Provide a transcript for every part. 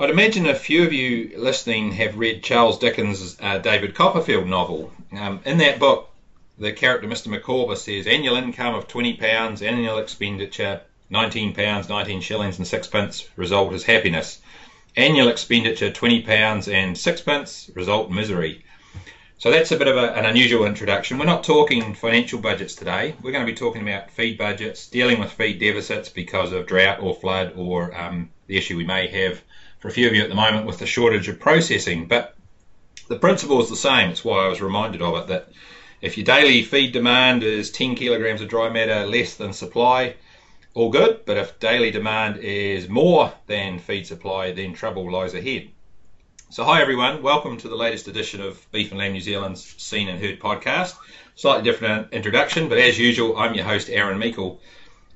I'd imagine a few of you listening have read Charles Dickens' uh, David Copperfield novel. Um, in that book, the character Mr. Micawber says annual income of £20, annual expenditure £19, 19 shillings and sixpence, result is happiness. Annual expenditure £20 and sixpence, result misery. So that's a bit of a, an unusual introduction. We're not talking financial budgets today. We're going to be talking about feed budgets, dealing with feed deficits because of drought or flood or um, the issue we may have for a few of you at the moment with the shortage of processing. But the principle is the same. It's why I was reminded of it that if your daily feed demand is 10 kilograms of dry matter less than supply, all good. But if daily demand is more than feed supply, then trouble lies ahead. So, hi everyone, welcome to the latest edition of Beef and Lamb New Zealand's Seen and Heard podcast. Slightly different uh, introduction, but as usual, I'm your host, Aaron Meikle.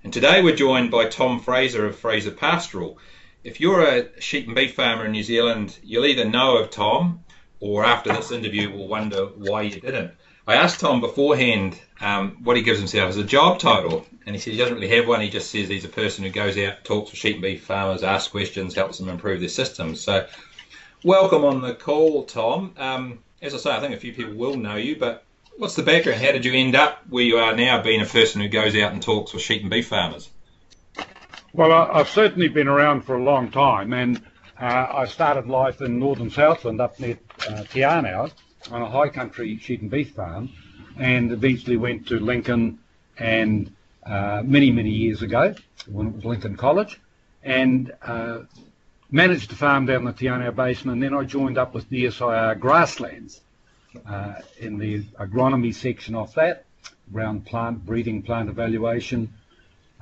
And today we're joined by Tom Fraser of Fraser Pastoral if you're a sheep and beef farmer in New Zealand, you'll either know of Tom or after this interview will wonder why you didn't. I asked Tom beforehand um, what he gives himself as a job title, and he said he doesn't really have one. He just says he's a person who goes out, talks to sheep and beef farmers, asks questions, helps them improve their systems. So, welcome on the call, Tom. Um, as I say, I think a few people will know you, but what's the background? How did you end up where you are now, being a person who goes out and talks with sheep and beef farmers? Well, I, have certainly been around for a long time, and uh, I started life in northern Southland up near uh, on a high country sheep and beef farm, and eventually went to Lincoln and uh, many, many years ago when it was Lincoln College, and uh, managed the farm down the Te Anau Basin, and then I joined up with DSIR Grasslands uh, in the agronomy section of that, around plant breeding, plant evaluation,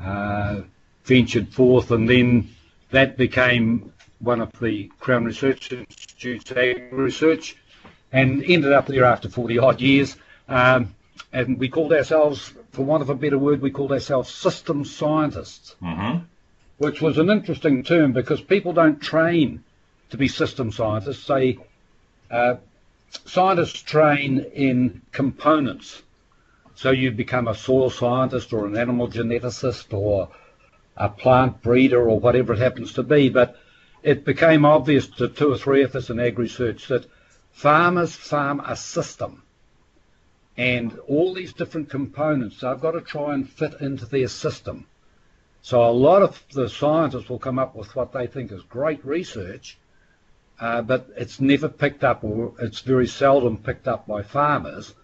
uh, ventured forth, and then that became one of the Crown Research Institute's ag research, and ended up there after 40 odd years. Um, and we called ourselves, for want of a better word, we called ourselves system scientists, mm-hmm. which was an interesting term because people don't train to be system scientists. They uh, scientists train in components. So you become a soil scientist or an animal geneticist or a plant breeder or whatever it happens to be. But it became obvious to two or three of us in ag research that farmers farm a system. And all these different components, I've got to try and fit into their system. So a lot of the scientists will come up with what they think is great research, uh, but it's never picked up or it's very seldom picked up by farmers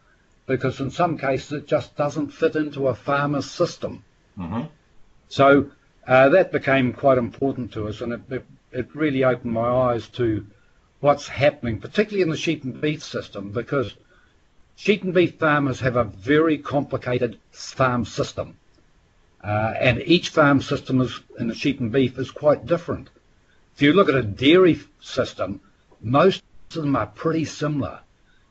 because in some cases it just doesn't fit into a farmer's system. Mm-hmm. So uh, that became quite important to us, and it, it, it really opened my eyes to what's happening, particularly in the sheep and beef system, because sheep and beef farmers have a very complicated farm system. Uh, and each farm system is, in the sheep and beef is quite different. If you look at a dairy system, most of them are pretty similar.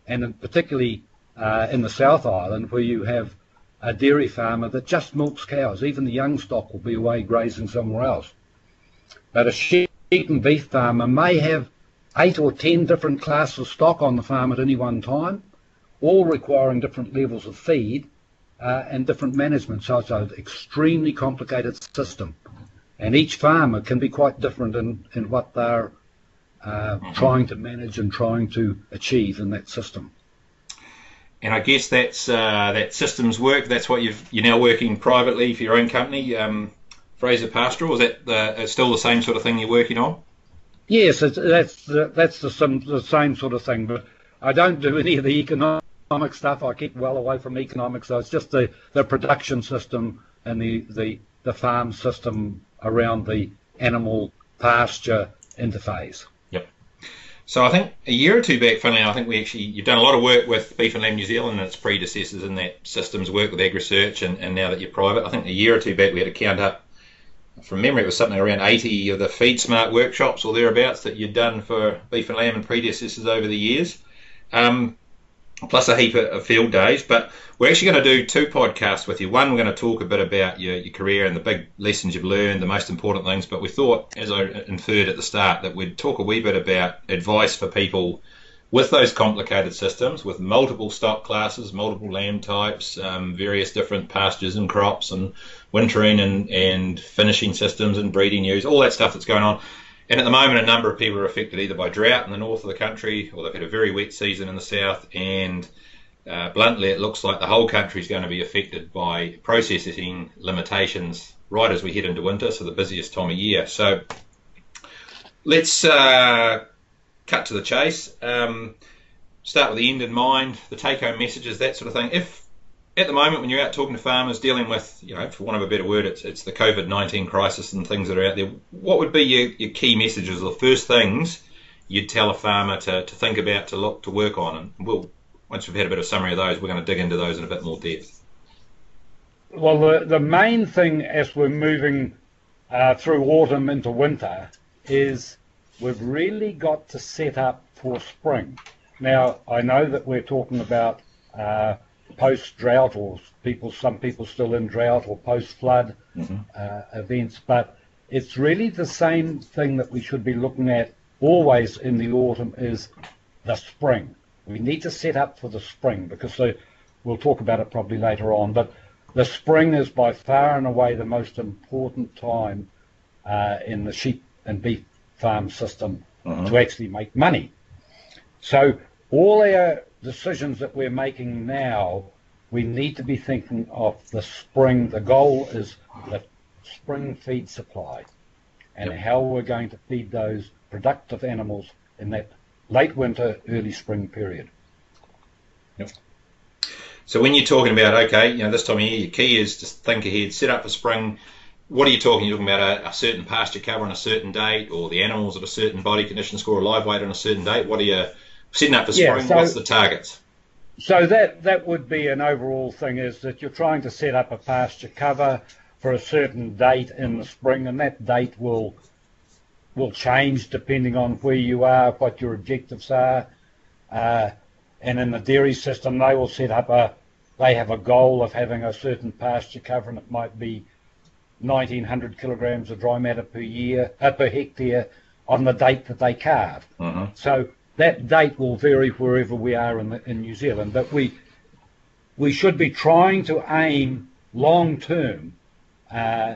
And particularly uh, in the South Island, where you have a dairy farmer that just milks cows. Even the young stock will be away grazing somewhere else. But a sheep and beef farmer may have eight or ten different classes of stock on the farm at any one time, all requiring different levels of feed uh, and different management. So it's an extremely complicated system. And each farmer can be quite different in, in what they're uh, trying to manage and trying to achieve in that system and I guess that's uh, that systems work. That's what you've, you're now working privately for your own company, um, Fraser Pastoral. Is that the, still the same sort of thing you're working on? Yes, that's the, that's the, the same sort of thing. But I don't do any of the economic stuff. I keep well away from economics. So it's just the, the production system and the, the, the farm system around the animal pasture interface. So I think a year or two back, funnily, I think we actually you've done a lot of work with Beef and Lamb New Zealand and its predecessors in that systems work with Ag Research, and, and now that you're private, I think a year or two back we had a count up. From memory, it was something around 80 of the Feed Smart workshops or thereabouts that you'd done for Beef and Lamb and predecessors over the years. Um, plus a heap of field days. But we're actually going to do two podcasts with you. One, we're going to talk a bit about your, your career and the big lessons you've learned, the most important things. But we thought, as I inferred at the start, that we'd talk a wee bit about advice for people with those complicated systems, with multiple stock classes, multiple lamb types, um, various different pastures and crops, and wintering and, and finishing systems and breeding ewes, all that stuff that's going on. And at the moment, a number of people are affected either by drought in the north of the country, or they've had a very wet season in the south, and uh, bluntly, it looks like the whole country is going to be affected by processing limitations right as we head into winter, so the busiest time of year. So let's uh, cut to the chase. Um, start with the end in mind, the take-home messages, that sort of thing. If at the moment when you're out talking to farmers, dealing with, you know, for want of a better word, it's, it's the COVID-19 crisis and things that are out there, what would be your, your key messages or the first things you'd tell a farmer to, to think about, to look, to work on? And we'll once we've had a bit of summary of those, we're going to dig into those in a bit more depth. Well, the, the main thing as we're moving uh, through autumn into winter is we've really got to set up for spring. Now, I know that we're talking about uh, post drought or people, some people still in drought or post flood mm-hmm. uh, events, but it's really the same thing that we should be looking at always in the autumn is the spring. We need to set up for the spring because the, we'll talk about it probably later on. But the spring is by far and away the most important time uh, in the sheep and beef farm system uh-huh. to actually make money. So all our decisions that we're making now, we need to be thinking of the spring. The goal is the spring feed supply and yep. how we're going to feed those productive animals in that late winter, early spring period. Yep. So when you're talking about okay, you know this time of year, your key is to think ahead, set up for spring. What are you talking? You're talking about a, a, certain pasture cover on a certain date, or the animals at a certain body condition score, a live weight on a certain date. What are you setting up for spring? Yeah, so, What's the target? So that that would be an overall thing is that you're trying to set up a pasture cover for a certain date in the spring, and that date will will change depending on where you are, what your objectives are. Uh, and in the dairy system, they will set up a, they have a goal of having a certain pasture cover, and it might be 1900 kilograms of dry matter per year, uh, per hectare on the date that they calve. Uh-huh. So that date will vary wherever we are in, the, in New Zealand, but we we should be trying to aim long term uh,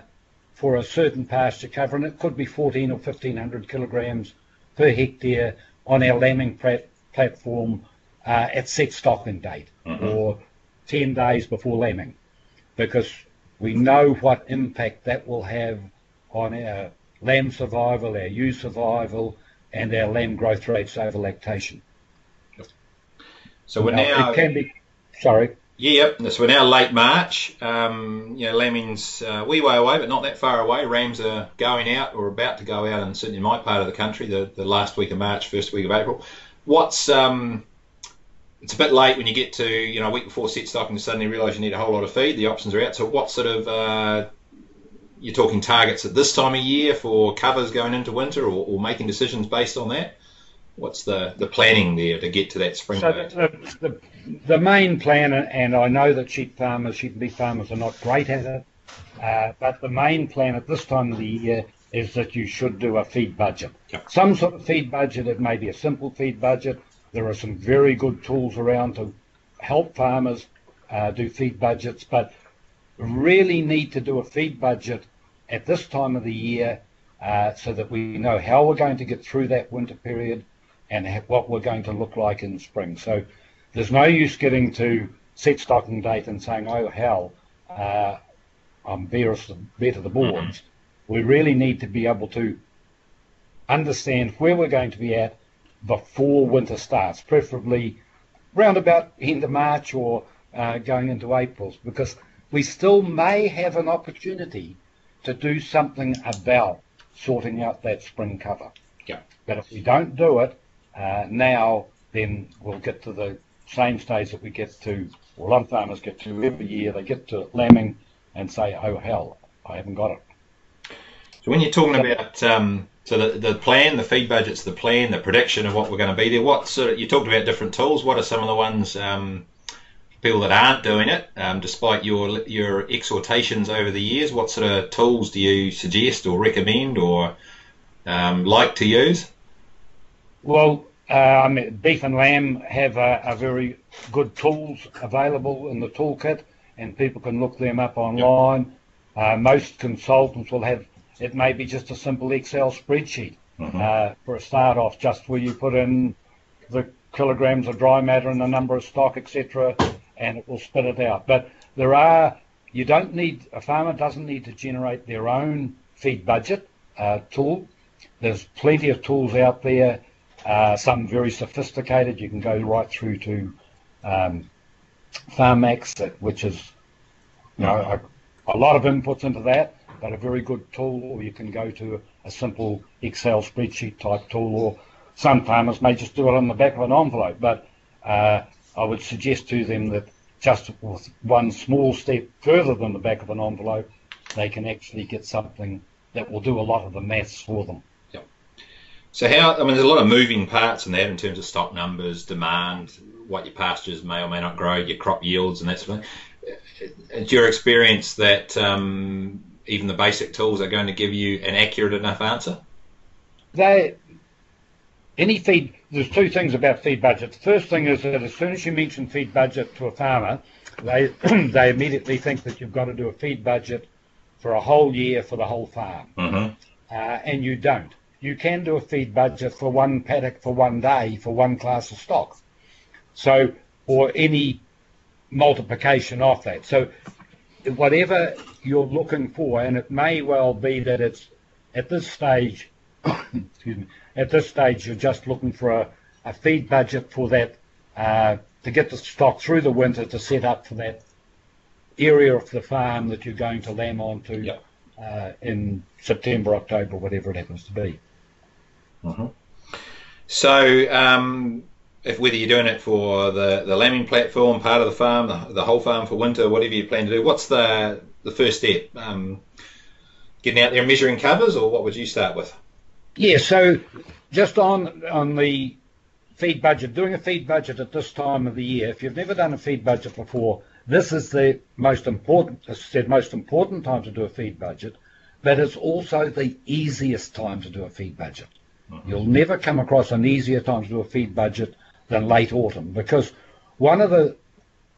for a certain pasture cover, and it could be 14 or 1500 kilograms per hectare on our lambing plat- platform uh, at set stocking date mm-hmm. or 10 days before lambing because we know what impact that will have on our lamb survival, our ewe survival, and our lamb growth rates over lactation. So we're now. It can be. Sorry. Yeah, so we're now late March. Um, you know, lambing's uh, wee way away, but not that far away. Rams are going out or about to go out, and certainly in my part of the country, the, the last week of March, first week of April. What's um, it's a bit late when you get to you know a week before set stock and suddenly realise you need a whole lot of feed. The options are out. So what sort of uh, you're talking targets at this time of year for covers going into winter, or, or making decisions based on that? What's the, the planning there to get to that spring so the, the, the, main plan, and I know that sheep farmers, sheep and beef farmers are not great at it, uh, but the main plan at this time of the year is that you should do a feed budget. Yep. Some sort of feed budget, it may be a simple feed budget. There are some very good tools around to help farmers uh, do feed budgets, but really need to do a feed budget at this time of the year uh, so that we know how we're going to get through that winter period and what we're going to look like in spring. So there's no use getting to set stocking date and saying, oh, hell, uh, I'm bare, bare to the boards. We really need to be able to understand where we're going to be at before winter starts, preferably round about end of March or uh, going into April, because we still may have an opportunity to do something about sorting out that spring cover. Yeah. But if we don't do it, uh, now, then we'll get to the same stage that we get to, or lump farmers get to every year. They get to lambing and say, "Oh hell, I haven't got it." So when you're talking about um, so the, the plan, the feed budget's the plan, the prediction of what we're going to be there. What sort of you talked about different tools. What are some of the ones um, people that aren't doing it, um, despite your your exhortations over the years? What sort of tools do you suggest or recommend or um, like to use? Well, uh, beef and lamb have a, a, very good tools available in the toolkit, and people can look them up online. Yep. Uh, most consultants will have it may be just a simple Excel spreadsheet, mm-hmm. uh, for a start off, just where you put in the kilograms of dry matter and the number of stock, etc., and it will spit it out. But there are, you don't need, a farmer doesn't need to generate their own feed budget uh, tool. There's plenty of tools out there, uh, some very sophisticated. You can go right through to um, Farmax, which is you know, a, a lot of inputs into that, but a very good tool, or you can go to a simple Excel spreadsheet type tool, or some farmers may just do it on the back of an envelope. But uh, I would suggest to them that just with one small step further than the back of an envelope, they can actually get something that will do a lot of the maths for them. Yep. So how? I mean, there's a lot of moving parts in that in terms of stock numbers, demand, what your pastures may or may not grow, your crop yields, and that sort of thing. It's your experience that um, even the basic tools are going to give you an accurate enough answer? They, any feed, there's two things about feed budget. The first thing is that as soon as you mention feed budget to a farmer, they, they immediately think that you've got to do a feed budget for a whole year for the whole farm. Mm-hmm. Uh, and you don't. You can do a feed budget for one paddock for one day for one class of stock. So, or any multiplication of that. So whatever you're looking for, and it may well be that it's at this stage, excuse me, at this stage you're just looking for a, a feed budget for that uh, to get the stock through the winter to set up for that area of the farm that you're going to lamb onto yep. uh, in September, October, whatever it happens to be. Mm-hmm. So um, if whether you're doing it for the, the lambing platform, part of the farm, the, the whole farm for winter, whatever you plan to do, what's the the first step? Um, getting out there and measuring covers, or what would you start with? Yeah, so just on on the feed budget, doing a feed budget at this time of the year, if you've never done a feed budget before, this is the most important, as I said, most important time to do a feed budget, but it's also the easiest time to do a feed budget. Mm-hmm. You'll never come across an easier time to do a feed budget than late autumn because one of the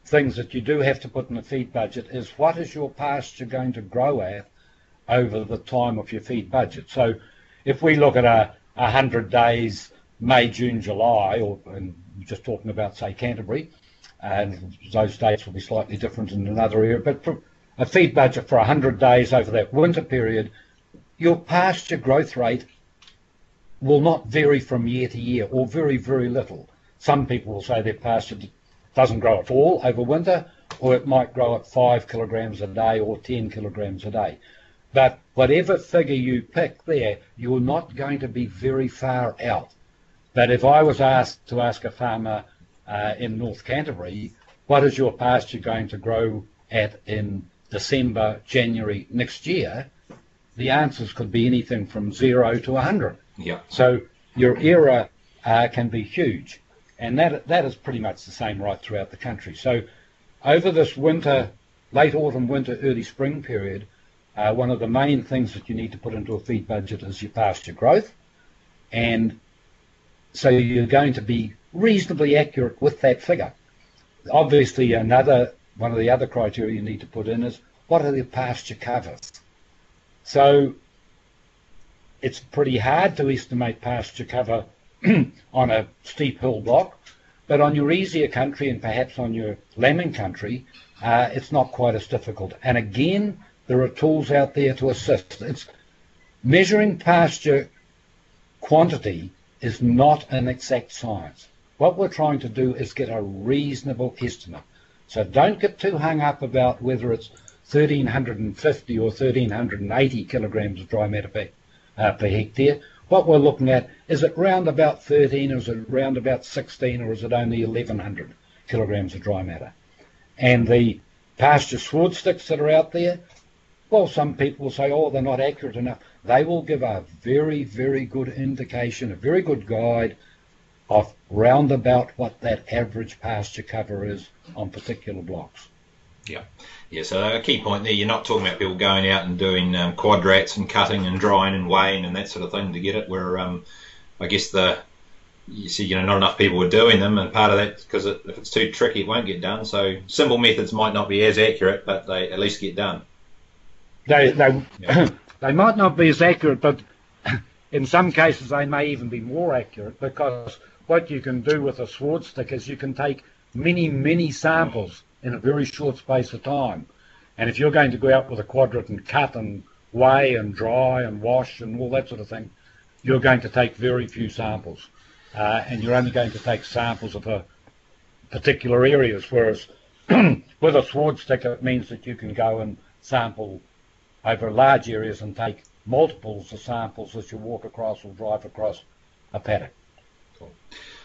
things that you do have to put in the feed budget is what is your pasture going to grow at over the time of your feed budget. So if we look at a, hundred days, May, June, July, or and just talking about say Canterbury, and those dates will be slightly different in another area, but a feed budget for 100 days over that winter period, your pasture growth rate will not vary from year to year or very, very little. Some people will say their pasture doesn't grow at all over winter, or it might grow at five kilograms a day or 10 kilograms a day. But whatever figure you pick there, you're not going to be very far out. But if I was asked to ask a farmer uh, in North Canterbury, what is your pasture going to grow at in December, January next year? The answers could be anything from zero to 100. Yeah. So your error uh, can be huge and that that is pretty much the same right throughout the country. So over this winter, late autumn, winter, early spring period, uh, one of the main things that you need to put into a feed budget is your pasture growth, and so you're going to be reasonably accurate with that figure. Obviously, another one of the other criteria you need to put in is what are the pasture covers. So it's pretty hard to estimate pasture cover on a steep hill block, but on your easier country and perhaps on your lambing country, uh, it's not quite as difficult. And again, there are tools out there to assist. It's measuring pasture quantity is not an exact science. What we're trying to do is get a reasonable estimate. So don't get too hung up about whether it's 1350 or 1380 kilograms of dry matter per, uh, per hectare. What we're looking at, is it round about 13 or is it round about 16 or is it only 1100 kilograms of dry matter? And the pasture sward sticks that are out there, well, some people will say, oh, they're not accurate enough. They will give a very, very good indication, a very good guide of round about what that average pasture cover is on particular blocks. Yeah. Yeah, so a key point there, you're not talking about people going out and doing um, quadrats and cutting and drying and weighing and that sort of thing to get it, where um, I guess the you see, you know, not enough people are doing them, and part of that because it, if it's too tricky, it won't get done. So simple methods might not be as accurate, but they at least get done. They they yeah. they might not be as accurate, but in some cases, they may even be more accurate because what you can do with a sward stick is you can take many, many samples in a very short space of time. And if you're going to go out with a quadrant and cut and weigh and dry and wash and all that sort of thing, you're going to take very few samples. Uh, and you're only going to take samples of a particular areas, whereas with a sward stick it means that you can go and sample over large areas and take multiples of samples as you walk across or drive across a paddock.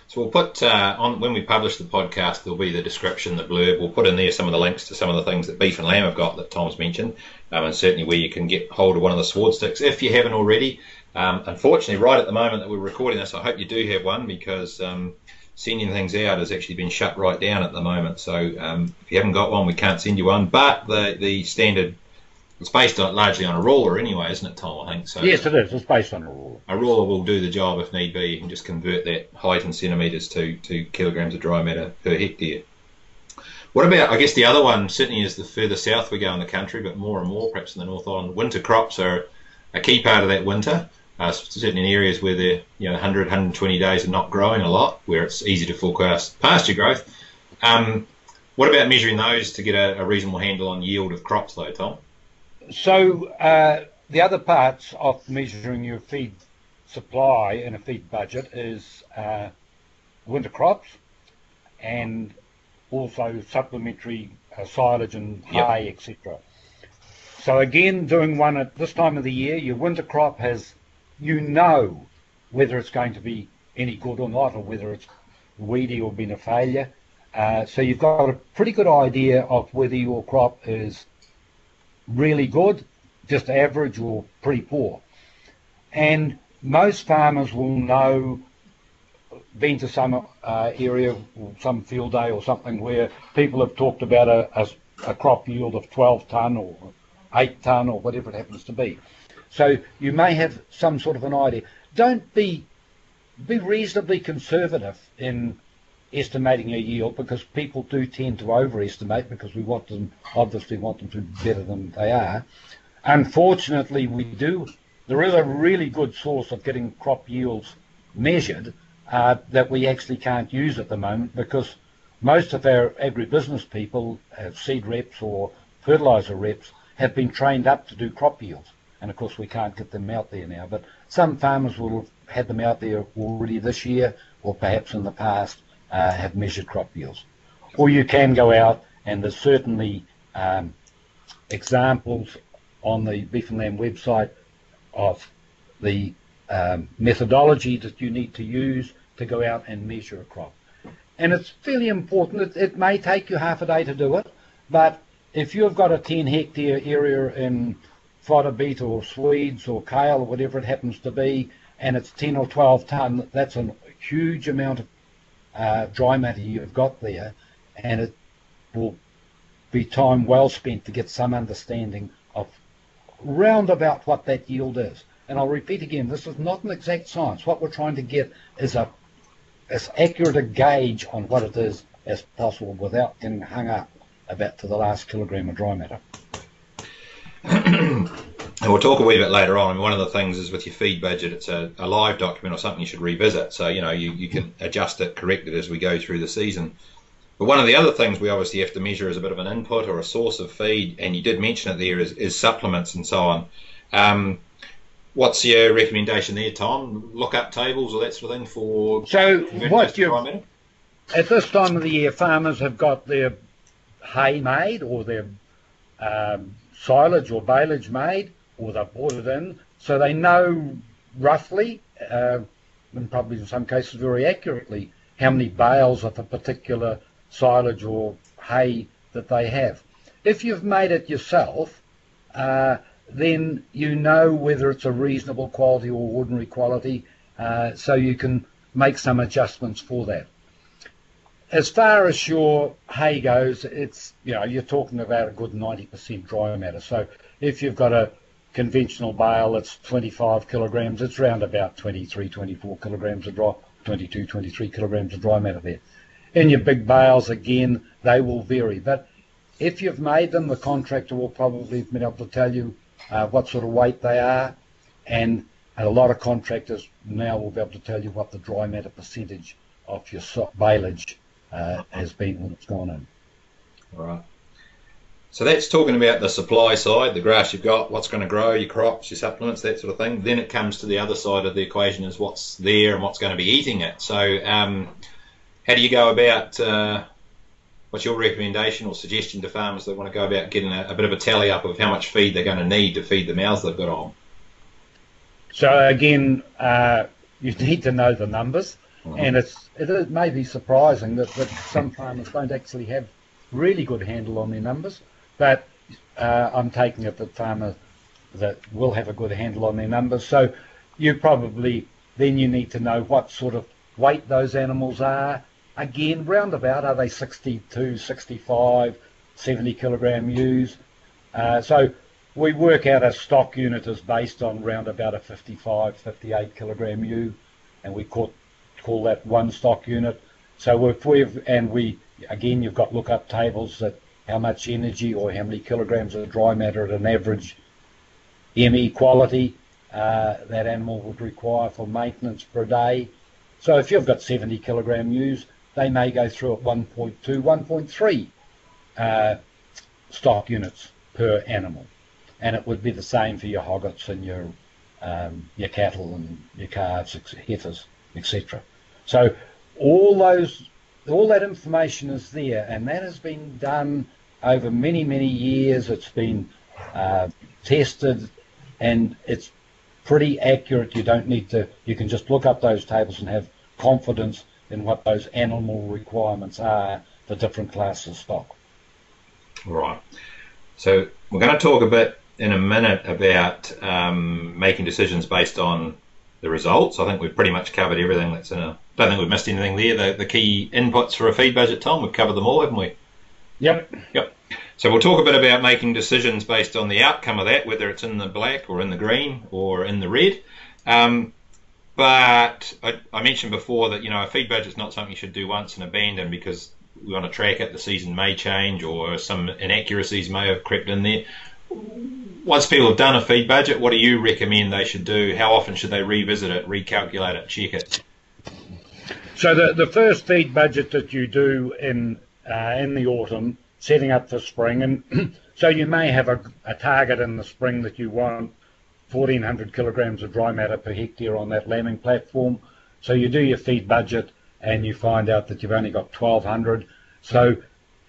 So we'll put uh, on when we publish the podcast, there'll be the description, the blurb. We'll put in there some of the links to some of the things that Beef and Lamb have got that Tom's mentioned, um, and certainly where you can get hold of one of the sward sticks if you haven't already. Um, unfortunately, right at the moment that we're recording this, I hope you do have one because um, sending things out has actually been shut right down at the moment. So um, if you haven't got one, we can't send you one. But the the standard it's based on, largely on a ruler anyway, isn't it, Tom? I think so. Yes, it is. It's based on a ruler. A ruler will do the job if need be. You can just convert that height in centimetres to, to kilograms of dry matter per hectare. What about, I guess the other one certainly is the further south we go in the country, but more and more perhaps in the North Island. Winter crops are a key part of that winter. Uh, certainly in areas where they're you know 100, 120 days of not growing a lot, where it's easy to forecast pasture growth. Um, what about measuring those to get a, a reasonable handle on yield of crops, though, Tom? So uh, the other parts of measuring your feed supply in a feed budget is uh, winter crops and also supplementary uh, silage and hay, yep. etc. So again, doing one at this time of the year, your winter crop has, you know, whether it's going to be any good or not, or whether it's weedy or been a failure. Uh, so you've got a pretty good idea of whether your crop is really good, just average or pretty poor. And most farmers will know, been to some uh, area, some field day or something where people have talked about a, a, a crop yield of 12 tonne or 8 tonne or whatever it happens to be. So you may have some sort of an idea. Don't be be reasonably conservative in estimating a yield because people do tend to overestimate because we want them, obviously want them to be better than they are. Unfortunately, we do, there is a really good source of getting crop yields measured uh, that we actually can't use at the moment because most of our agribusiness people, uh, seed reps or fertiliser reps, have been trained up to do crop yields. And of course, we can't get them out there now. But some farmers will have had them out there already this year or perhaps in the past uh, have measured crop yields. Or you can go out and there's certainly um, examples on the Beef and Lamb website of the um, methodology that you need to use to go out and measure a crop. And it's fairly important. It, it may take you half a day to do it, but if you've got a 10 hectare area in fodder beet or Swedes or kale or whatever it happens to be, and it's 10 or 12 tonne, that's a huge amount of uh, dry matter you've got there, and it will be time well spent to get some understanding of round about what that yield is. And I'll repeat again, this is not an exact science. What we're trying to get is a as accurate a gauge on what it is as possible without getting hung up about to the last kilogram of dry matter. and we'll talk a wee bit later on. I mean, one of the things is with your feed budget, it's a, a, live document or something you should revisit. So, you know, you, you can adjust it, correct it as we go through the season. But one of the other things we obviously have to measure as a bit of an input or a source of feed, and you did mention it there, is, is supplements and so on. Um, what's your recommendation there, Tom? Look up tables or that sort of thing for. So, what you at this time of the year, farmers have got their hay made or their um, silage or baleage made, or they've bought it in, so they know roughly, uh, and probably in some cases very accurately, how many bales of a particular silage or hay that they have. If you've made it yourself, uh, then you know whether it's a reasonable quality or ordinary quality, uh, so you can make some adjustments for that as far as your hay goes, it's you know you're talking about a good 90% dry matter. So if you've got a conventional bale that's 25 kilograms, it's around about 23, 24 kilograms of dry, 22, 23 kilograms of dry matter there. In your big bales, again, they will vary. But if you've made them, the contractor will probably be able to tell you uh, what sort of weight they are, and And a lot of contractors now will be able to tell you what the dry matter percentage of your so- baleage uh, has been when it's gone in. All right. So that's talking about the supply side, the grass you've got, what's going to grow, your crops, your supplements, that sort of thing. Then it comes to the other side of the equation is what's there and what's going to be eating it. So um, how do you go about, uh, what's your recommendation or suggestion to farmers that want to go about getting a, a, bit of a tally up of how much feed they're going to need to feed the mouths they've got on? So again, uh, you need to know the numbers. Mm-hmm. And it's, it may be surprising that, that some farmers don't actually have really good handle on their numbers. But uh, I'm taking it that farmers that will have a good handle on their numbers. So you probably then you need to know what sort of weight those animals are. Again, roundabout, are they 62, 65, 70 kilogram ewes? Uh, so we work out a stock unit is based on round about a 55, 58 kilogram ewe, and we call, call that one stock unit. So if we've, and we, again, you've got lookup tables that how much energy or how many kilograms of dry matter at an average ME quality uh, that animal would require for maintenance per day. So if you've got 70 kilogram ewes, they may go through at 1.2, 1.3 uh, stock units per animal. And it would be the same for your hoggets and your um, your cattle and your calves, heifers, etc. So all those all that information is there, and that has been done over many, many years. It's been uh, tested and it's pretty accurate. You don't need to, you can just look up those tables and have confidence in what those animal requirements are for different classes of stock. Right. So we're going to talk a bit in a minute about um, making decisions based on the results. I think we've pretty much covered everything that's in a. Don't think we've missed anything there. The, the key inputs for a feed budget, Tom, we've covered them all, haven't we? Yep. Yep. So we'll talk a bit about making decisions based on the outcome of that, whether it's in the black or in the green or in the red. Um, but I, I, mentioned before that you know a feed budget is not something you should do once and abandon because we want to track it. The season may change or some inaccuracies may have crept in there. Once people have done a feed budget, what do you recommend they should do? How often should they revisit it, recalculate it, check it? So the the first feed budget that you do in uh, in the autumn, setting up for spring. And so you may have a, a, target in the spring that you want 1400 kilograms of dry matter per hectare on that lambing platform. So you do your feed budget and you find out that you've only got 1200. So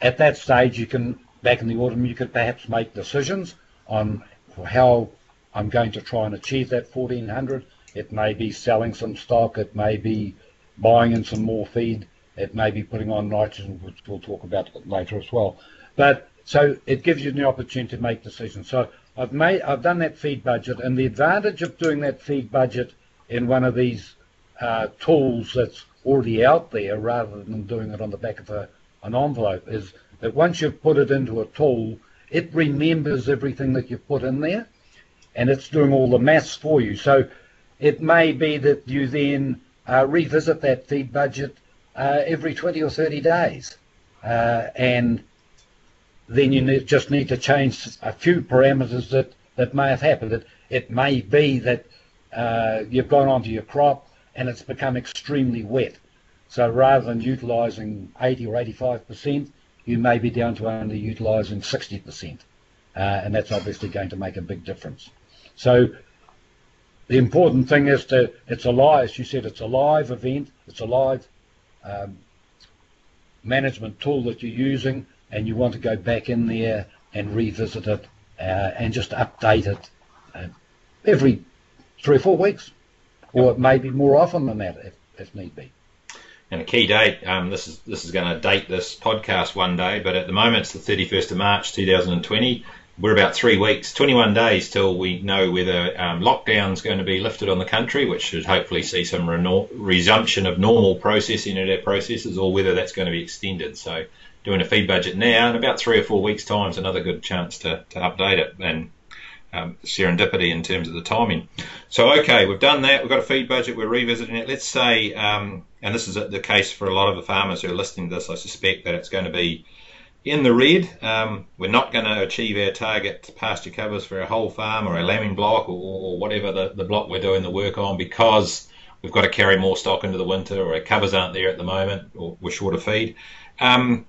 at that stage, you can, back in the autumn, you could perhaps make decisions on how I'm going to try and achieve that 1400. It may be selling some stock, it may be buying in some more feed, it may be putting on nitrogen, which we'll talk about later as well. But so it gives you the opportunity to make decisions. So I've made, I've done that feed budget, and the advantage of doing that feed budget in one of these uh, tools that's already out there, rather than doing it on the back of a, an envelope, is that once you've put it into a tool, it remembers everything that you've put in there, and it's doing all the maths for you. So it may be that you then uh, revisit that feed budget uh, every 20 or 30 days. Uh, and then you need, just need to change a few parameters that, that may have happened. It, it may be that uh, you've gone onto your crop and it's become extremely wet. So rather than utilising 80 or 85%, you may be down to only utilising 60%. Uh, and that's obviously going to make a big difference. So the important thing is to, it's a as you said, it's a live event, it's a live um, management tool that you're using and you want to go back in there and revisit it uh, and just update it uh, every three or four weeks. Or maybe more often than that if, if need be. And a key date, um, this is this is going to date this podcast one day, but at the moment it's the 31st of March 2020 we're about three weeks, 21 days till we know whether um, lockdown's going to be lifted on the country, which should hopefully see some resumption of normal processing of our processes, or whether that's going to be extended. So, doing a feed budget now in about three or four weeks' time is another good chance to, to update it and um, serendipity in terms of the timing. So, okay, we've done that. We've got a feed budget. We're revisiting it. Let's say, um, and this is the case for a lot of the farmers who are listening to this, I suspect that it's going to be in the red. Um, we're not going to achieve our target pasture covers for our whole farm or our lambing block or, or whatever the, the block we're doing the work on because we've got to carry more stock into the winter or our covers aren't there at the moment or we're short of feed. Um,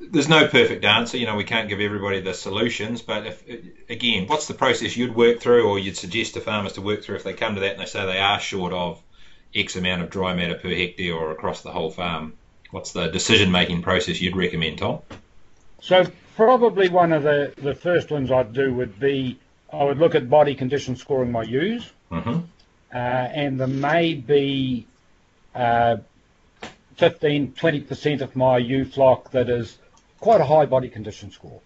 there's no perfect answer. You know, we can't give everybody the solutions, but if, again, what's the process you'd work through or you'd suggest to farmers to work through if they come to that and they say they are short of X amount of dry matter per hectare or across the whole farm? What's the decision making process you'd recommend, Tom? So probably one of the, the first ones I'd do would be I would look at body condition scoring my ewes, mm-hmm. uh, and there may be uh, 15, 20% of my ewe flock that is quite a high body condition score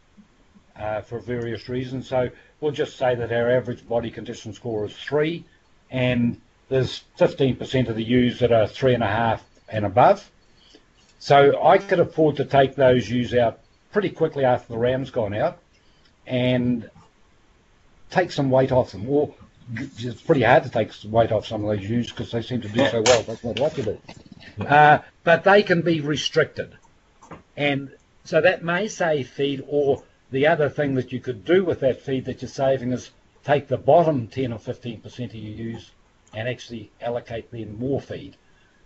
uh, for various reasons. So we'll just say that our average body condition score is three, and there's 15% of the ewes that are three and a half and above. So I could afford to take those ewes out pretty quickly after the ram's gone out and take some weight off them. Or it's pretty hard to take some weight off some of those ewes because they seem to do so well. That's not what you do. Uh, but they can be restricted. And so that may save feed, or the other thing that you could do with that feed that you're saving is take the bottom 10 or 15% of your ewes and actually allocate them more feed.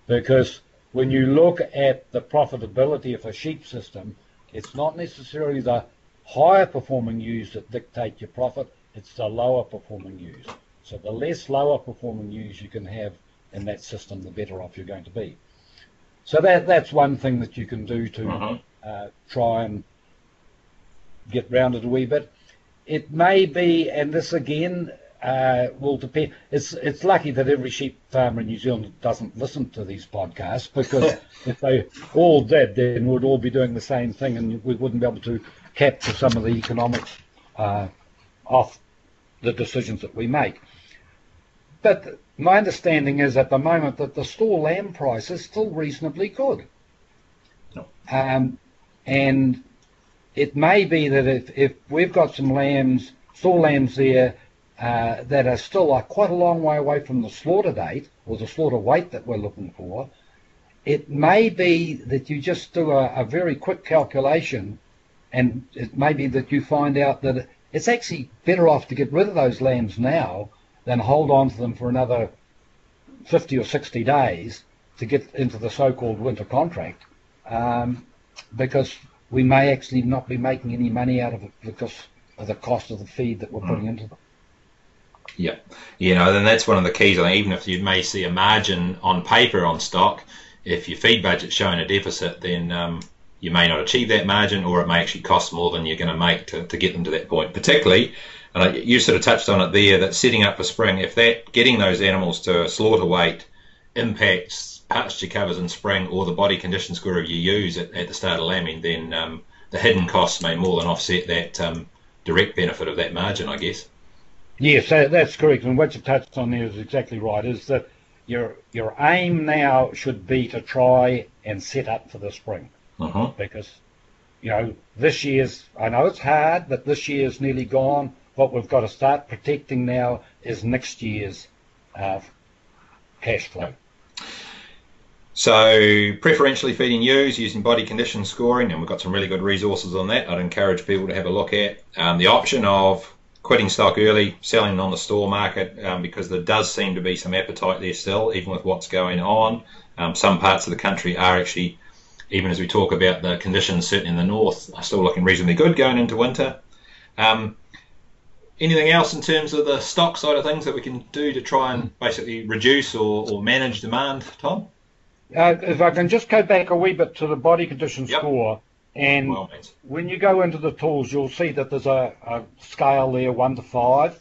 Because when you look at the profitability of a sheep system, it's not necessarily the higher performing ewes that dictate your profit, it's the lower performing ewes. So the less lower performing ewes you can have in that system, the better off you're going to be. So that that's one thing that you can do to uh-huh. uh, try and get round it a wee bit. It may be, and this again uh, will depend. It's it's lucky that every sheep farmer in New Zealand doesn't listen to these podcasts because if they all did, then we'd all be doing the same thing, and we wouldn't be able to capture some of the economics uh, off the decisions that we make. But my understanding is at the moment that the store lamb price is still reasonably good. No. Um, and it may be that if, if we've got some lambs, store lambs there uh, that are still quite a long way away from the slaughter date or the slaughter weight that we're looking for, it may be that you just do a, a very quick calculation and it may be that you find out that it's actually better off to get rid of those lambs now than hold on to them for another 50 or 60 days to get into the so-called winter contract um, because we may actually not be making any money out of it because of the cost of the feed that we're putting mm. into them. Yeah, you know, then that's one of the keys. I think even if you may see a margin on paper on stock, if your feed budget's showing a deficit, then um, you may not achieve that margin, or it may actually cost more than you're going to make to, to get them to that point. Particularly, and you sort of touched on it there, that setting up for spring, if that getting those animals to slaughter weight impacts pasture covers in spring or the body condition score your ewes at, at the start of lambing, then um, the hidden costs may more than offset that um, direct benefit of that margin, I guess. Yes, that's correct. And what you touched on there is exactly right. Is that your your aim now should be to try and set up for the spring, uh-huh. because you know this year's. I know it's hard, but this year's nearly gone. What we've got to start protecting now is next year's uh, cash flow. So preferentially feeding ewes using body condition scoring, and we've got some really good resources on that. I'd encourage people to have a look at um, the option of quitting stock early, selling on the store market um, because there does seem to be some appetite there still, even with what's going on. Um, some parts of the country are actually, even as we talk about the conditions, certainly in the north, are still looking reasonably good going into winter. Um, anything else in terms of the stock side of things that we can do to try and basically reduce or, or manage demand, Tom? Uh, if I can just go back a wee bit to the body condition yep. score, and well, when you go into the tools, you'll see that there's a, a scale there, one to five.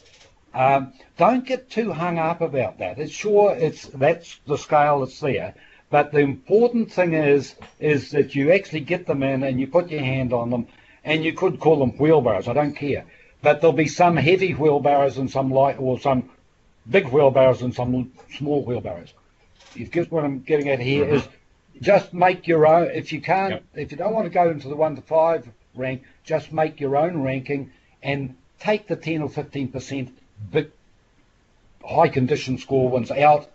Um, don't get too hung up about that. It's sure it's that's the scale that's there, but the important thing is is that you actually get them in and you put your hand on them, and you could call them wheelbarrows. I don't care, but there'll be some heavy wheelbarrows and some light, or some big wheelbarrows and some small wheelbarrows. You get what I'm getting at here mm-hmm. is just make your own. If you can't, yep. if you don't want to go into the one to five rank, just make your own ranking and take the ten or fifteen percent big high condition score ones out.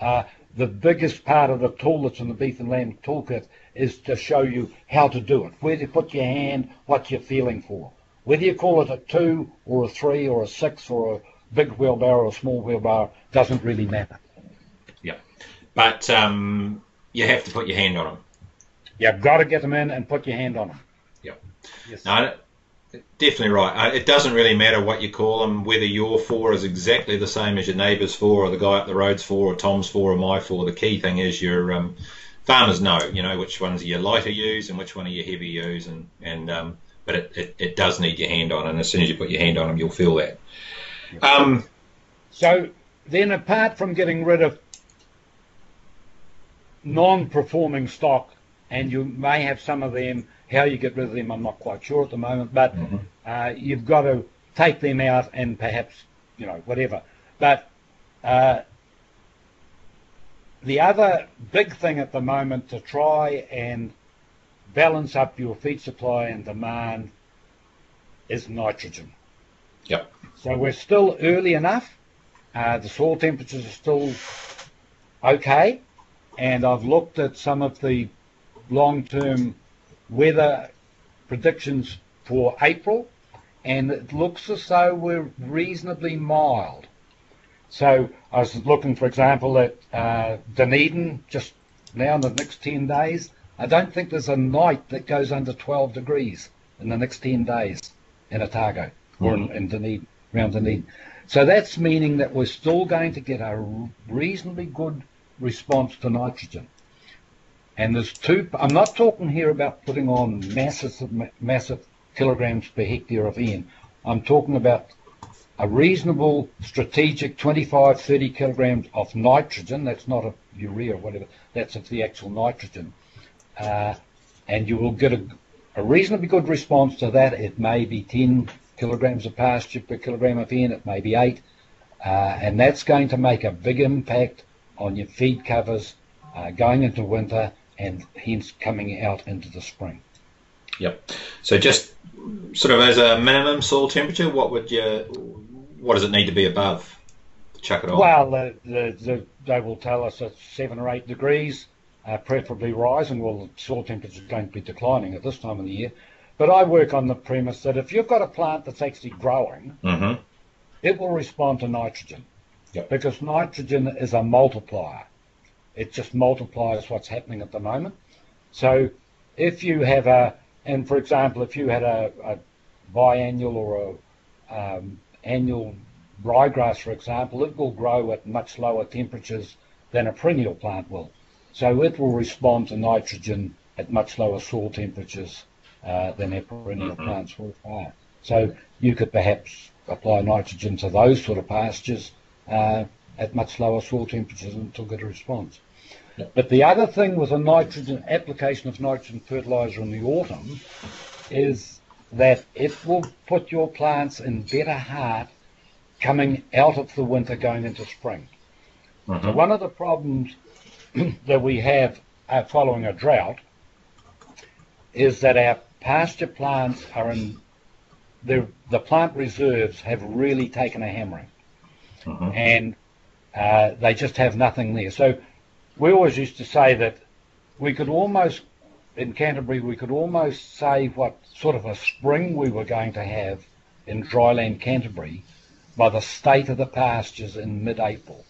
Uh, the biggest part of the tool that's in the beef and lamb toolkit is to show you how to do it, where to put your hand, what you're feeling for. Whether you call it a two or a three or a six or a big wheelbarrow or a small wheelbarrow doesn't really matter. Yeah, but um, you have to put your hand on them. You've got to get them in and put your hand on them. Yep. Yes. No, definitely right. Uh, It doesn't really matter what you call them, whether your four is exactly the same as your neighbour's four, or the guy up the road's four, or Tom's four, or my four. The key thing is your um, farmers know, you know, which ones are your lighter use and which one are your heavy use, and and um, but it, it, it does need your hand on, and as soon as you put your hand on them, you'll feel that. Um, So then, apart from getting rid of non-performing stock, and you may have some of them, how you get rid of them, I'm not quite sure at the moment, but Mhm. uh, you've got to take them out and perhaps, you know, whatever. But uh, the other big thing at the moment to try and balance up your feed supply and demand is nitrogen. Yep. So we're still early enough. Uh, the soil temperatures are still okay, and I've looked at some of the long-term weather predictions for April, and it looks as though we're reasonably mild. So I was looking, for example, at uh, Dunedin just now in the next 10 days. I don't think there's a night that goes under 12 degrees in the next 10 days in Otago or in, in Dunedin, around Dunedin. So that's meaning that we're still going to get a reasonably good response to nitrogen. And there's two, I'm not talking here about putting on massive, massive kilograms per hectare of N. I'm talking about a reasonable strategic 25, 30 kilograms of nitrogen. That's not a urea or whatever. That's of the actual nitrogen. Uh, and you will get a, a reasonably good response to that. It may be 10 kilograms of pasture per kilogram of N. It may be 8. Uh, and that's going to make a big impact on your feed covers uh, going into winter and hence coming out into the spring. Yep. So just sort of as a minimum soil temperature, what would you, what does it need to be above? to Chuck it on. Well, the, the, the, they will tell us it's seven or eight degrees, uh, preferably rising. Well, the soil temperature is going to be declining at this time of the year. But I work on the premise that if you've got a plant that's actually growing, Mm-hmm. it will respond to nitrogen. Yep. Because nitrogen is a multiplier. It just multiplies what's happening at the moment. So if you have a, and for example, if you had a, a biannual or a um, annual ryegrass, for example, it will grow at much lower temperatures than a perennial plant will. So it will respond to nitrogen at much lower soil temperatures uh, than our perennial Mhm. plants will fire. So you could perhaps apply nitrogen to those sort of pastures uh, at much lower soil temperatures until get a response. But the other thing with a nitrogen application of nitrogen fertilizer in the autumn is that it will put your plants in better heart coming out of the winter going into spring. Mm-hmm. one of the problems that we have uh, following a drought is that our pasture plants are in the the plant reserves have really taken a hammering, Mhm. and uh, they just have nothing there. So we always used to say that we could almost in Canterbury we could almost say what sort of a spring we were going to have in dryland Canterbury by the state of the pastures in mid-April.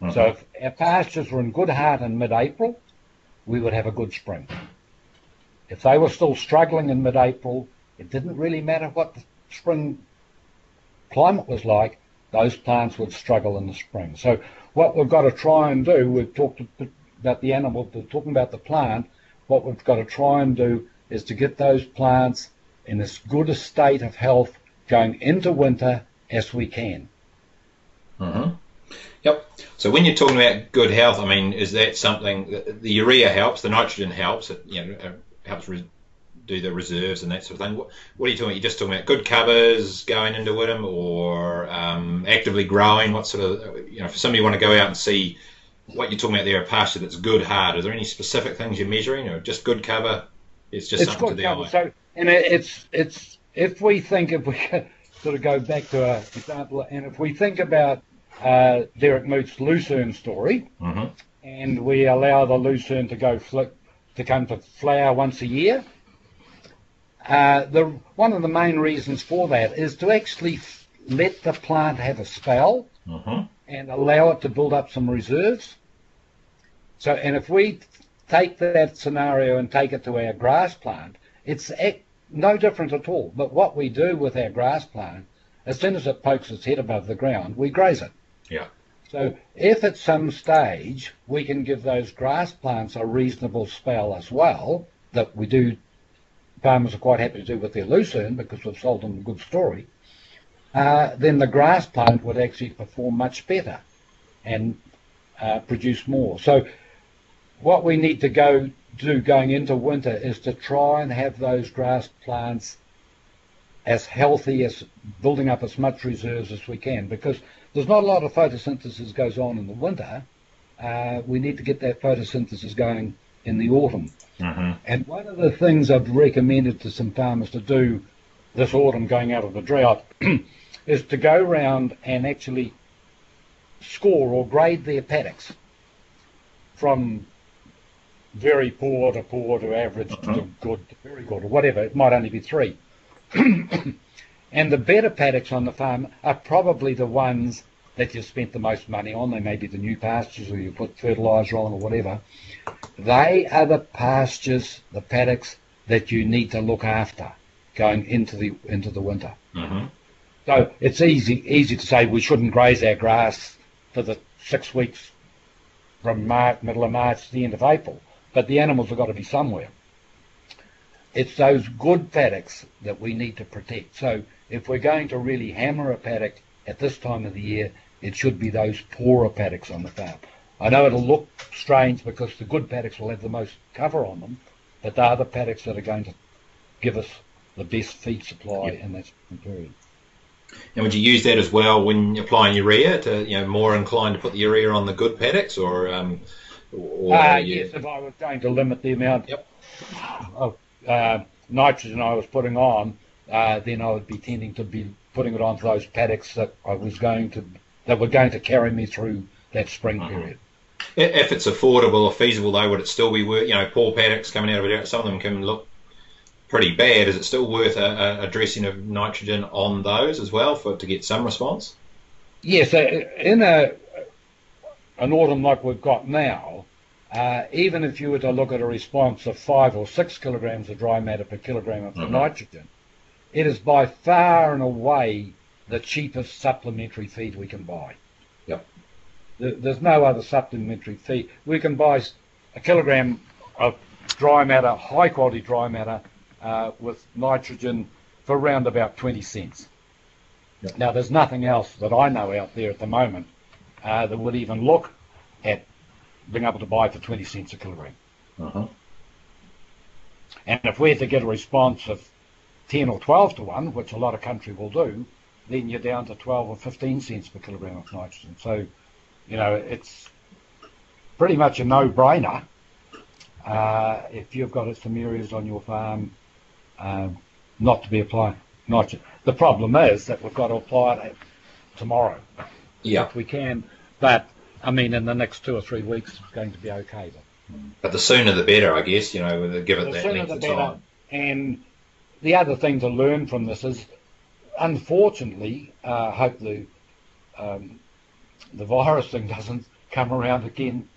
Mhm. So if our pastures were in good heart in mid-April, we would have a good spring. If they were still struggling in mid-April, it didn't really matter what the spring climate was like, those plants would struggle in the spring. So what we've got to try and do, we've talked about the animal, we're talking about the plant, what we've got to try and do is to get those plants in as good a state of health going into winter as we can. Mm-hmm. Yep. So when you're talking about good health, I mean, is that something the, urea helps, the nitrogen helps, it you know uh, helps do the reserves and that sort of thing. What, what are you talking about? You're just talking about good covers going into Whittam or um, actively growing? What sort of you know, for somebody who want to go out and see what you're talking about there, a pasture that's good hard. Are there any specific things you're measuring, or just good cover? It's just it's something to the cover. eye. So, and it's it's if we think if we sort of go back to our example, and if we think about uh, Derek Moot's Lucerne story, hmm and we allow the lucerne to go fl- to come to flower once a year. Uh, the one of the main reasons for that is to actually f- let the plant have a spell hmm and allow it to build up some reserves. So, and if we take that scenario and take it to our grass plant, it's ac- no different at all. But what we do with our grass plant, as soon as it pokes its head above the ground, we graze it. Yeah. So, if at some stage we can give those grass plants a reasonable spell as well, that we do, farmers are quite happy to do with their lucerne because we've sold them a good story, uh, then the grass plant would actually perform much better and uh, produce more. So, what we need to go do going into winter is to try and have those grass plants as healthy as building up as much reserves as we can because there's not a lot of photosynthesis goes on in the winter. Uh, we need to get that photosynthesis going in the autumn. Hmm And one of the things I've recommended to some farmers to do this autumn going out of the drought is to go round and actually score or grade their paddocks from very poor to poor to average to Mhm. good to very good or whatever. It might only be three. and the better paddocks on the farm are probably the ones that you've spent the most money on. They may be the new pastures or you put fertiliser on or whatever. They are the pastures, the paddocks that you need to look after going into the into the winter. hmm So it's easy easy to say we shouldn't graze our grass for the six weeks from March, middle of March to the end of April, but the animals have got to be somewhere. It's those good paddocks that we need to protect. So if we're going to really hammer a paddock at this time of the year, it should be those poorer paddocks on the farm. I know it'll look strange because the good paddocks will have the most cover on them, but they are the paddocks that are going to give us the best feed supply Yep. in that period. And would you use that as well when applying urea to, you know, more inclined to put the urea on the good paddocks or, um, or Uh, you- yes, if I was going to limit the amount Yep. of uh, nitrogen I was putting on, uh, then I would be tending to be putting it onto those paddocks that I was going to that were going to carry me through that spring Uh-huh. period. If it's affordable or feasible, though, would it still be worth? You know, poor paddocks coming out of it. Some of them can look pretty bad. Is it still worth a, a, dressing of nitrogen on those as well for to get some response? Yes, uh, in a an autumn like we've got now, uh, even if you were to look at a response of five or six kilograms of dry matter per kilogram of Mhm. nitrogen, it is by far and away the cheapest supplementary feed we can buy. Yep. There- There's no other supplementary feed. We can buy a kilogram of dry matter, high quality dry matter, uh, with nitrogen for around about 20 cents. Yep. Now, there's nothing else that I know out there at the moment uh, that would even look at being able to buy for 20 cents a kilogram. Uh-huh. And if we're to get a response of 10 or 12 to 1, which a lot of country will do, then you're down to 12 or 15 cents per kilogram of nitrogen. So, you know, it's pretty much a no-brainer. Uh, if you've got some areas on your farm um, not to be applying nitrogen. The problem is that we've got to apply it tomorrow Yeah, if we can. But, I mean, in the next two or three weeks, it's going to be okay. But but the sooner the better, I guess. You know, give it the that length of time. And the other thing to learn from this is, unfortunately, uh, hope the um, the virus thing doesn't come around again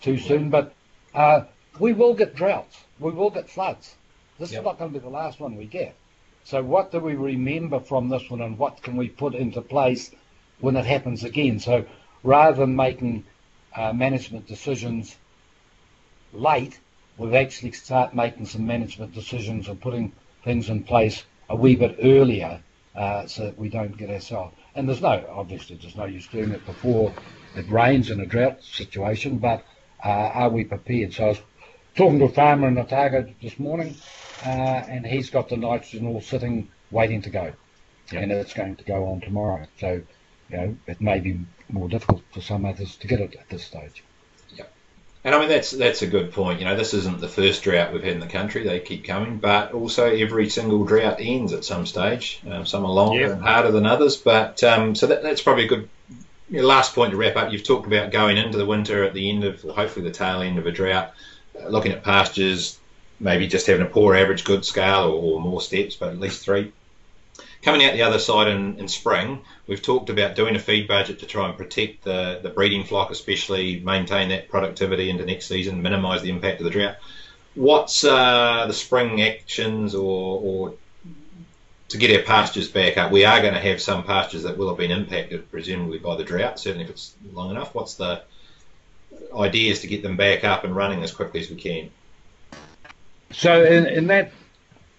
too soon. But uh, we will get droughts. We will get floods. This Yep. is not going to be the last one we get. So what do we remember from this one, and what can we put into place when it happens again? So rather than making uh, management decisions late, we've actually start making some management decisions and putting things in place a wee bit earlier uh, so that we don't get ourselves. And there's no, obviously, there's no use doing it before it rains in a drought situation, but uh, are we prepared? So I was talking to a farmer in Otago this morning, uh, and he's got the nitrogen all sitting, waiting to go. Yep. And it's going to go on tomorrow. So, you know, it may be more difficult for some others to get it at this stage. And I mean that's that's a good point. You know, this isn't the first drought we've had in the country; they keep coming. But also, every single drought ends at some stage. Um, some are longer Yeah. and harder than others. But um, so that, that's probably a good your last point to wrap up, you've talked about going into the winter at the end of, hopefully the tail end of a drought, uh, looking at pastures, maybe just having a poor average good scale or, or more steps, but at least three. Coming out the other side in, in spring, we've talked about doing a feed budget to try and protect the, the breeding flock, especially maintain that productivity into next season, minimise the impact of the drought. What's uh, the spring actions or, or to get our pastures back up? We are going to have some pastures that will have been impacted, presumably by the drought, certainly if it's long enough. What's the ideas to get them back up and running as quickly as we can? So in, in that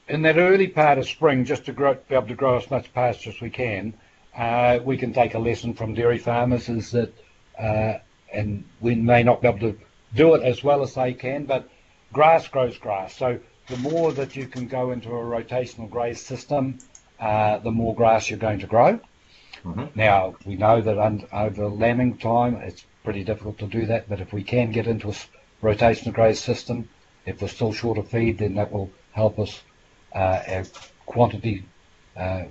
in that early part of spring, just to grow, be able to grow as much pasture as we can, uh, we can take a lesson from dairy farmers is that, uh, and we may not be able to do it as well as they can, but grass grows grass. So the more that you can go into a rotational graze system, uh, the more grass you're going to grow. Mm-hmm. Now, we know that under, over lambing time, it's pretty difficult to do that, but if we can get into a rotational graze system, if we're still short of feed, then that will help us uh, our quantity uh,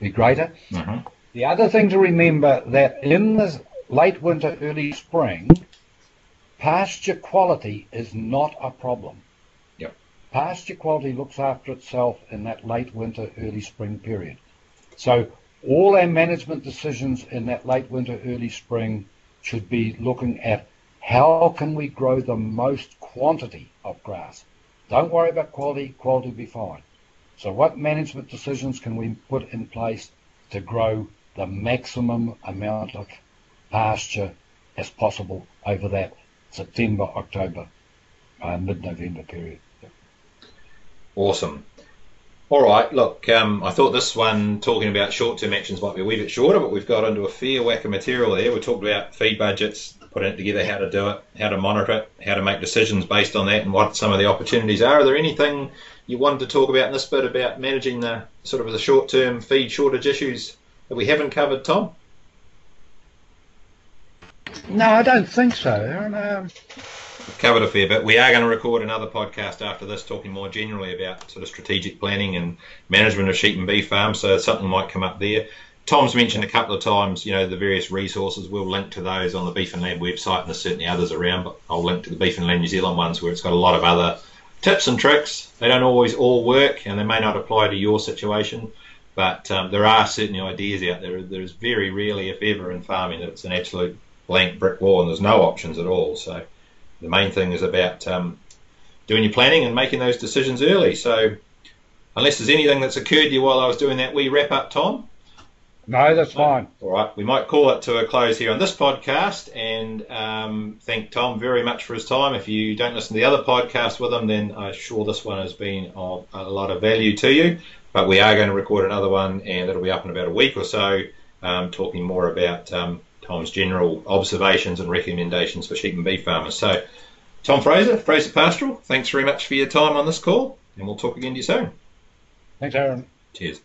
be greater. Mm-hmm. The other thing to remember that in the late winter, early spring, pasture quality is not a problem. Yep. Pasture quality looks after itself in that late winter, early spring period. So all our management decisions in that late winter, early spring should be looking at how can we grow the most quantity of grass. Don't worry about quality, quality will be fine. So what management decisions can we put in place to grow the maximum amount of pasture as possible over that September, October, uh, mid-November period. Awesome. All right, look, um, I thought this one, talking about short-term actions, might be a wee bit shorter, but we've got into a fair whack of material there. We talked about feed budgets, putting it together, how to do it, how to monitor it, how to make decisions based on that, and what some of the opportunities are. Are there anything you wanted to talk about in this bit about managing the sort of the short-term feed shortage issues that we haven't covered, Tom? No, I don't think so, Aaron. Um... We've covered a fair bit. We are going to record another podcast after this, talking more generally about sort of strategic planning and management of sheep and beef farms. So something might come up there. Tom's mentioned a couple of times, you know, the various resources. We'll link to those on the Beef and Lamb website, and there's certainly others around. But I'll link to the Beef and Lamb New Zealand ones where it's got a lot of other tips and tricks. They don't always all work, and they may not apply to your situation. But um, there are certainly ideas out there. There's very rarely, if ever, in farming that it's an absolute blank brick wall and there's no options at all. So the main thing is about um, doing your planning and making those decisions early. So unless there's anything that's occurred to you while I was doing that wee wrap up, Tom, no, that's fine. All right, we might call it to a close here on this podcast, and um, thank Tom very much for his time. If you don't listen to the other podcast with him, then I'm sure this one has been of a lot of value to you. But we are going to record another one, and it'll be up in about a week or so, um, talking more about um, Tom's general observations and recommendations for sheep and beef farmers. So, Tom Fraser, Fraser Pastoral, thanks very much for your time on this call, and we'll talk again to you soon. Thanks, Aaron. Cheers.